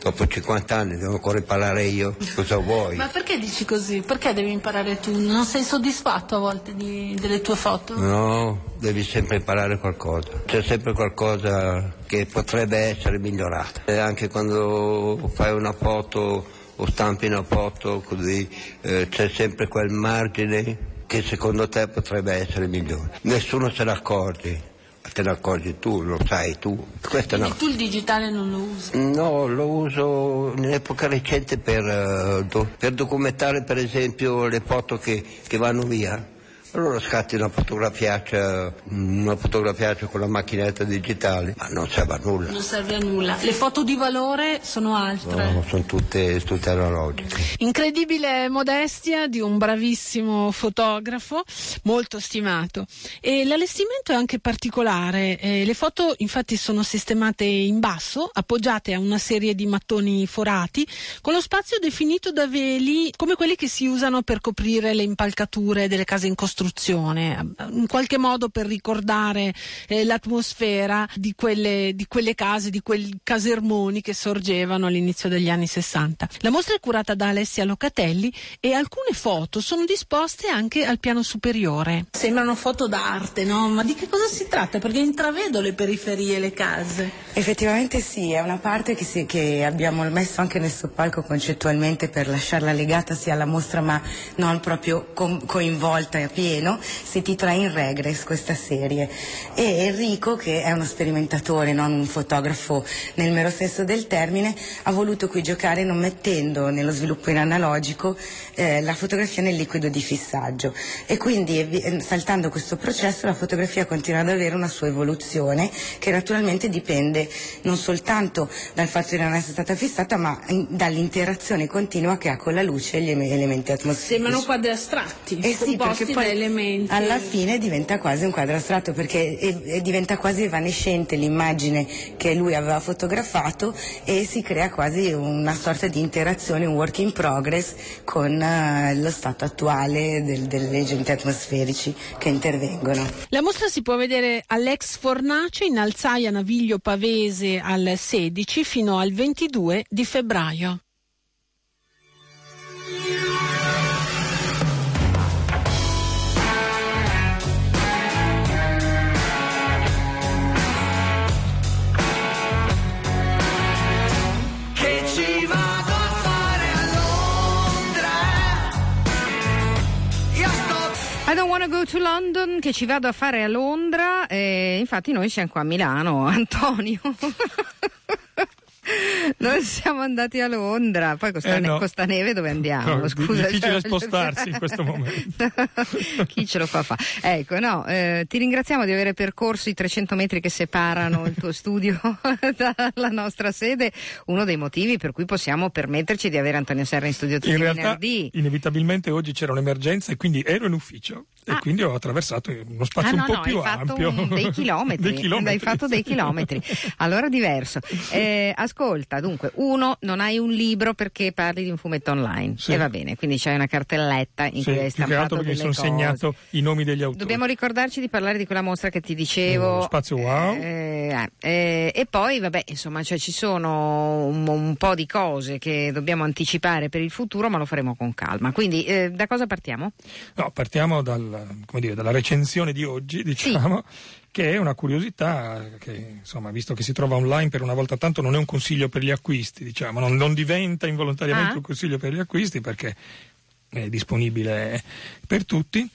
I: dopo 50 anni devo ancora imparare io, cosa vuoi?
H: Ma perché dici così? Perché devi imparare tu? Non sei soddisfatto a volte di- delle tue foto?
I: No, devi sempre imparare qualcosa. C'è sempre qualcosa che potrebbe essere migliorato. E anche quando fai una foto o stampi una foto così eh, c'è sempre quel margine che secondo te potrebbe essere migliore. Nessuno se ne accorge, te ne accorgi tu, lo sai tu. Una
H: Quindi tu il digitale non lo usi?
I: No, lo uso in epoca recente per, eh, per documentare per esempio le foto che, che vanno via. Allora scatti una fotografiaccia, una fotografiaccia con la macchinetta digitale, ma non serve a nulla.
H: Non serve a nulla. Le foto di valore sono altre.
I: No, sono tutte, tutte analogiche.
H: Incredibile modestia di un bravissimo fotografo, molto stimato. E l'allestimento è anche particolare. Eh, le foto infatti sono sistemate in basso, appoggiate a una serie di mattoni forati, con lo spazio definito da veli come quelli che si usano per coprire le impalcature delle case in costruzione, in qualche modo per ricordare eh, l'atmosfera di quelle, di quelle case, di quei casermoni che sorgevano all'inizio degli anni 60. La mostra è curata da Alessia Locatelli e alcune foto sono disposte anche al piano superiore. Sembrano foto d'arte, no? Ma di che cosa si tratta? Perché intravedo le periferie e le case.
J: Effettivamente sì, è una parte che, si- che abbiamo messo anche nel soppalco concettualmente per lasciarla legata sia alla mostra ma non proprio com- coinvolta a pieno. Si intitola In Regress questa serie e Enrico che è uno sperimentatore, non un fotografo nel mero senso del termine, ha voluto qui giocare non mettendo nello sviluppo in analogico eh, la fotografia nel liquido di fissaggio e quindi evi- eh, saltando questo processo la fotografia continua ad avere una sua evoluzione che naturalmente dipende non soltanto dal fatto di non essere stata fissata ma in- dall'interazione continua che ha con la luce e gli em- elementi atmosferici.
H: Sembrano quadri astratti,
J: Eh sì, perché poi
H: elementi.
J: alla fine diventa quasi un quadro astratto perché e- e diventa quasi evanescente l'immagine che lui aveva fotografato e si crea quasi una sorta di interazione, un work in progress con eh, lo stato attuale del- degli agenti atmosferici che intervengono.
H: La mostra si può vedere all'ex Fornace in Alzaia Naviglio Pavese al 16 fino al 22 di febbraio.
A: Wanna go to London, che ci vado a fare a Londra, e infatti noi siamo qua a Milano, Antonio. Noi siamo andati a Londra, poi con sta,
K: Eh, no.
A: sta neve dove andiamo?
K: No,
A: Scusa,
K: difficile
A: cioè-
K: spostarsi in questo momento.
A: Chi ce lo fa fare? Ecco, no, eh, ti ringraziamo di aver percorso i 300 metri che separano il tuo studio dalla nostra sede, uno dei motivi per cui possiamo permetterci di avere Antonio Serra in studio tutti
K: In
A: i
K: realtà,
A: venerdì.
K: inevitabilmente oggi c'era un'emergenza e quindi ero in ufficio e
A: Ah.
K: quindi ho attraversato uno spazio
A: Ah, no,
K: un po'
A: no,
K: più
A: hai fatto
K: ampio.
A: dei chilometri,
K: Dei chilometri,
A: hai fatto dei chilometri. Allora diverso. Eh, ascolta, dunque, uno, non hai un libro perché parli di un fumetto online.
K: Sì.
A: E va bene, quindi c'hai una cartelletta in
K: Sì,
A: cui hai stampato
K: altro perché mi sono
A: cose.
K: segnato i nomi degli autori.
A: Dobbiamo ricordarci di parlare di quella mostra che ti dicevo.
K: Lo spazio wow.
A: Eh, eh, e poi, vabbè, insomma, cioè, ci sono un, un po' di cose che dobbiamo anticipare per il futuro, ma lo faremo con calma. Quindi, eh, da cosa partiamo?
K: No, partiamo dal, come dire, dalla recensione di oggi, diciamo, che è una curiosità che, insomma, visto che si trova online per una volta tanto, non è un consiglio per gli acquisti, diciamo, non, non diventa involontariamente
A: Ah.
K: un consiglio per gli acquisti perché è disponibile per tutti.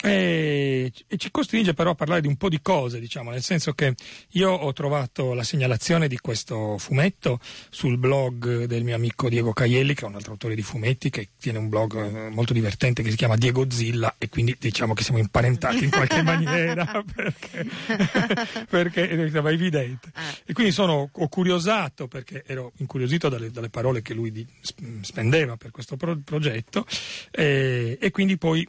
K: E, ci costringe però a parlare di un po' di cose, diciamo, nel senso che io ho trovato la segnalazione di questo fumetto sul blog del mio amico Diego Caielli, che è un altro autore di fumetti, che tiene un blog eh, molto divertente che si chiama Diego Zilla e quindi diciamo che siamo imparentati in qualche maniera perché, perché è evidente. E quindi sono ho curiosato perché ero incuriosito dalle, dalle parole che lui di- sp- spendeva per questo pro- progetto e, e quindi poi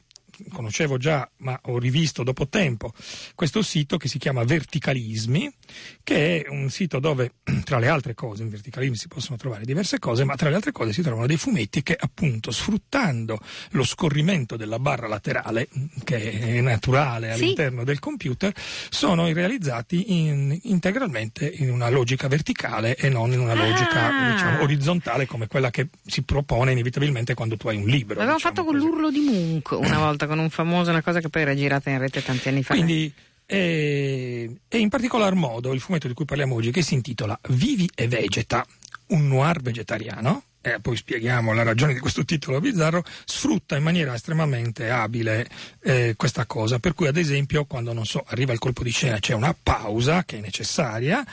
K: conoscevo già, ma ho rivisto dopo tempo, questo sito che si chiama Verticalismi, che è un sito dove, tra le altre cose, in Verticalismi si possono trovare diverse cose, ma tra le altre cose si trovano dei fumetti che appunto sfruttando lo scorrimento della barra laterale, che è naturale
A: Sì.
K: all'interno del computer, sono realizzati in- integralmente in una logica verticale e non in una logica
A: Ah.
K: diciamo, orizzontale come quella che si propone inevitabilmente quando tu hai un libro.
A: L'avevamo
K: diciamo
A: fatto con
K: così.
A: l'urlo di Munch una volta, con un famoso, una cosa che poi era girata in rete tanti anni fa.
K: Quindi, eh, e in particolar modo il fumetto di cui parliamo oggi, che si intitola Vivi e vegeta, un noir vegetariano, e poi spieghiamo la ragione di questo titolo bizzarro, sfrutta in maniera estremamente abile eh, questa cosa. Per cui, ad esempio, quando non so, arriva il colpo di scena, c'è una pausa che è necessaria,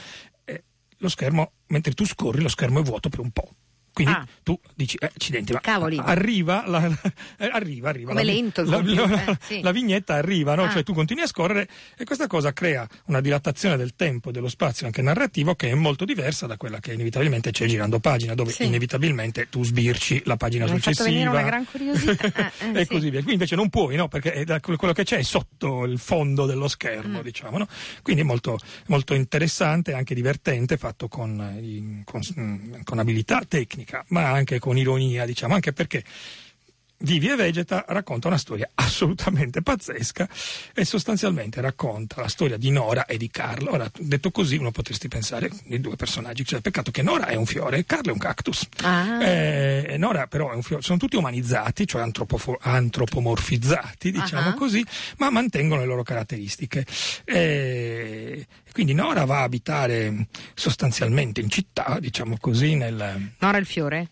K: eh, lo schermo, mentre tu scorri, lo schermo è vuoto per un po'. Quindi
A: Ah.
K: tu dici, eh, accidenti, ma
A: Cavoli.
K: arriva, la, la- eh, arriva, arriva.
A: Come
K: la,
A: lento
K: la-
A: eh, sì.
K: la vignetta arriva, no?
A: Ah.
K: Cioè tu continui a scorrere e questa cosa crea una dilatazione del tempo e dello spazio anche narrativo che è molto diversa da quella che inevitabilmente c'è girando pagina, dove
A: Sì.
K: inevitabilmente tu sbirci la pagina
A: Mi
K: successiva.
A: una gran curiosità. Eh, eh,
K: e
A: sì.
K: così via. Qui invece non puoi, no? Perché è da- quello che c'è è sotto il fondo dello
A: Mm.
K: schermo, diciamo, no? Quindi è molto, molto interessante, anche divertente, fatto con, con, mm, con abilità tecnica, ma anche con ironia, diciamo, anche perché Vivi e Vegeta racconta una storia assolutamente pazzesca e sostanzialmente racconta la storia di Nora e di Carlo. Ora, detto così, uno potresti pensare di due personaggi, cioè peccato che Nora è un fiore e Carlo è un cactus.
A: Ah.
K: Eh, Nora però è un fiore, sono tutti umanizzati, cioè antropofo- antropomorfizzati, diciamo
A: Ah.
K: così, ma mantengono le loro caratteristiche. Eh, quindi Nora va a abitare sostanzialmente in città, diciamo così, nel...
A: Nora il fiore?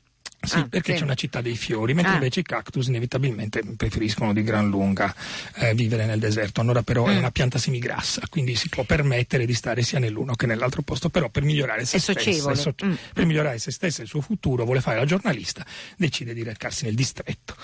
K: Sì,
A: Ah,
K: perché
A: sì.
K: c'è una città dei fiori, mentre
A: Ah.
K: invece i cactus inevitabilmente preferiscono di gran lunga eh, vivere nel deserto. Allora però è
A: Mm.
K: una pianta semigrassa, quindi si può permettere di stare sia nell'uno che nell'altro posto, però per migliorare se
A: È
K: stessa, è so-
A: Mm.
K: per migliorare se stessa e il suo futuro, vuole fare la giornalista, decide di recarsi nel distretto,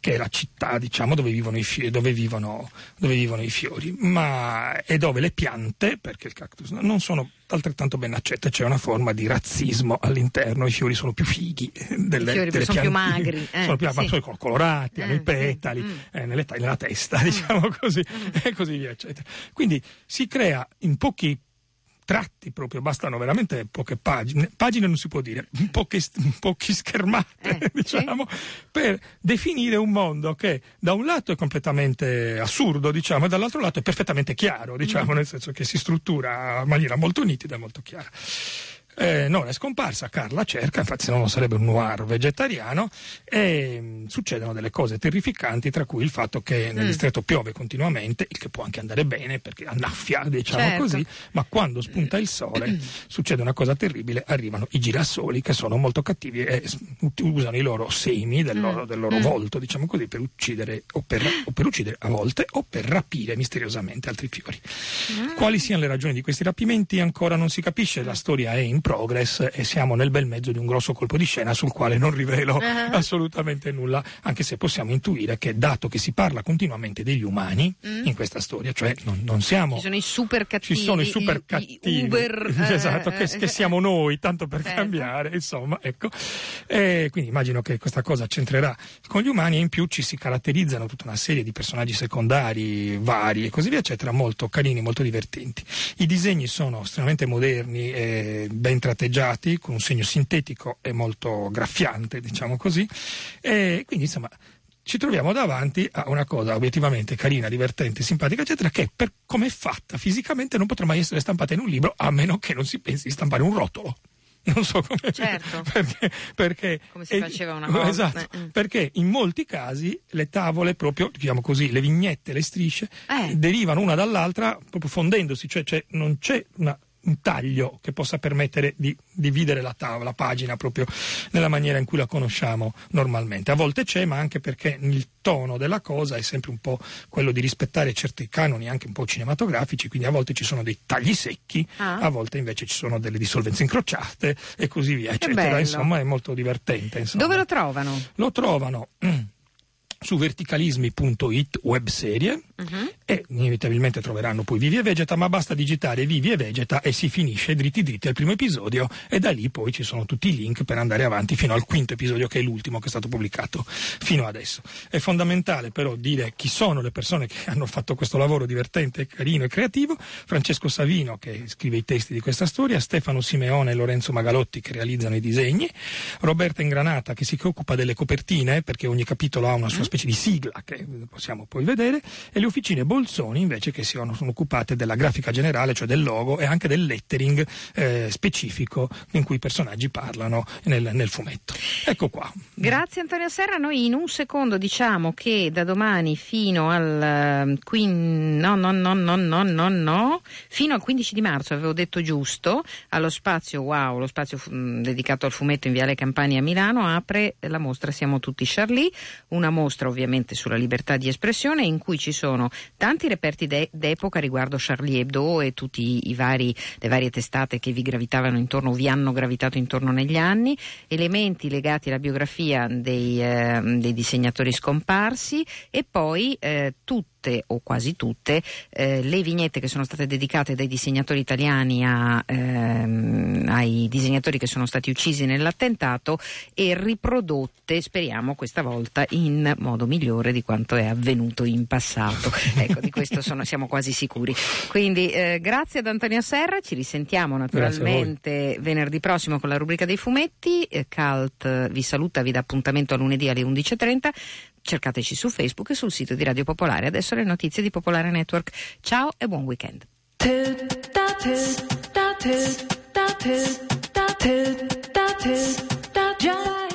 K: che è la città, diciamo, dove vivono i, fi- dove vivono, dove vivono i fiori, ma è dove le piante, perché il cactus non sono altrettanto ben accette, c'è una forma di razzismo all'interno, i fiori sono più fighi delle,
A: I fiori
K: delle
A: sono più
K: piantine.
A: magri, eh,
K: sono più
A: sì.
K: sono colorati, hanno
A: Eh,
K: i petali,
A: mm.
K: eh, nelle nella testa, diciamo così, e così via, eccetera. Quindi si crea in pochi tratti proprio, bastano veramente poche pagine, pagine non si può dire, poche, pochi schermate,
A: Eh,
K: diciamo, per definire un mondo che da un lato è completamente assurdo, diciamo, e dall'altro lato è perfettamente chiaro, diciamo,
A: Mm.
K: nel senso che si struttura in maniera molto nitida e molto chiara. Eh, Nora è scomparsa, Carla cerca, infatti se no non sarebbe un noir vegetariano e mh, succedono delle cose terrificanti, tra cui il fatto che nel
A: Mm.
K: distretto piove continuamente, il che può anche andare bene perché annaffia, diciamo
A: Certo.
K: così, ma quando spunta il sole succede una cosa terribile, arrivano i girasoli che sono molto cattivi e usano i loro semi del loro, del loro
A: Mm.
K: volto, diciamo così, per uccidere o per, o per uccidere a volte o per rapire misteriosamente altri fiori. Quali siano le ragioni di questi rapimenti ancora non si capisce, la storia è in progress e siamo nel bel mezzo di un grosso colpo di scena sul quale non rivelo
A: Ah.
K: assolutamente nulla, anche se possiamo intuire che dato che si parla continuamente degli umani in questa storia, cioè non, non siamo...
A: Mm. Ci sono i super cattivi.
K: Ci sono i super
A: i- i
K: cattivi,
A: Uber, eh,
K: esatto, che, che siamo noi, tanto per
A: Certo.
K: cambiare, insomma, ecco. E quindi immagino che questa cosa c'entrerà con gli umani e in più ci si caratterizzano tutta una serie di personaggi secondari, vari e così via, eccetera, molto carini, molto divertenti. I disegni sono estremamente moderni e ben tratteggiati, con un segno sintetico e molto graffiante, diciamo così, e quindi insomma ci troviamo davanti a una cosa obiettivamente carina, divertente, simpatica, eccetera, che per come è fatta fisicamente non potrà mai essere stampata in un libro a meno che non si pensi di stampare un rotolo. Non so come
A: Certo.
K: perché, perché
A: Come si faceva una volta.
K: Esatto,
A: Eh, mm.
K: perché in molti casi le tavole, proprio, diciamo così, le vignette, le strisce,
A: Eh.
K: derivano una dall'altra proprio fondendosi, cioè, cioè non c'è una- un taglio che possa permettere di dividere la tavola, la pagina proprio nella maniera in cui la conosciamo normalmente. A volte c'è, ma anche perché il tono della cosa è sempre un po' quello di rispettare certi canoni anche un po' cinematografici, quindi a volte ci sono dei tagli secchi,
A: Ah.
K: a volte invece ci sono delle dissolvenze incrociate e così via, eccetera. Insomma, è molto divertente. insomma.
A: Dove lo trovano?
K: Lo trovano mm, su verticalismi.it webserie
A: Mhm.
K: e inevitabilmente troveranno poi Vivi e Vegeta, ma basta digitare Vivi e Vegeta e si finisce dritti dritti al primo episodio e da lì poi ci sono tutti i link per andare avanti fino al quinto episodio che è l'ultimo che è stato pubblicato fino adesso. È fondamentale però dire chi sono le persone che hanno fatto questo lavoro divertente, carino e creativo, Francesco Savino che scrive i testi di questa storia, Stefano Simeone e Lorenzo Magalotti che realizzano i disegni, Roberta Ingranata che si occupa delle copertine perché ogni capitolo ha una sua specie di sigla che possiamo poi vedere e le officine Bolzoni invece che si sono, occupate della grafica generale, cioè del logo e anche del lettering eh, specifico in cui i personaggi parlano nel, nel fumetto. Ecco qua.
A: Grazie Antonio Serra, noi in un secondo diciamo che da domani fino al, eh, quin- no, no, no, no, no, no, no, fino al 15 di marzo, avevo detto giusto, allo spazio Wow, lo spazio dedicato al fumetto in Viale Campania a Milano, apre la mostra Siamo tutti Charlie, una mostra ovviamente sulla libertà di espressione in cui ci sono tanti reperti de- d'epoca riguardo Charlie Hebdo e tutte le varie testate che vi gravitavano intorno, vi hanno gravitato intorno negli anni, elementi legati alla biografia dei, eh, dei disegnatori scomparsi e poi eh, tutte o quasi tutte eh, le vignette che sono state dedicate dai disegnatori italiani a, ehm, ai disegnatori che sono stati uccisi nell'attentato e riprodotte, speriamo questa volta, in modo migliore di quanto è avvenuto in passato. ecco, di questo sono- siamo quasi sicuri. Quindi eh, grazie ad Antonio Serra, ci risentiamo naturalmente venerdì prossimo con la rubrica dei fumetti. Eh, Cult vi saluta, vi dà appuntamento a lunedì alle 11.30 cercateci su Facebook e sul sito di Radio Popolare. Adesso le notizie di Popolare Network. Ciao e buon weekend.
C: Già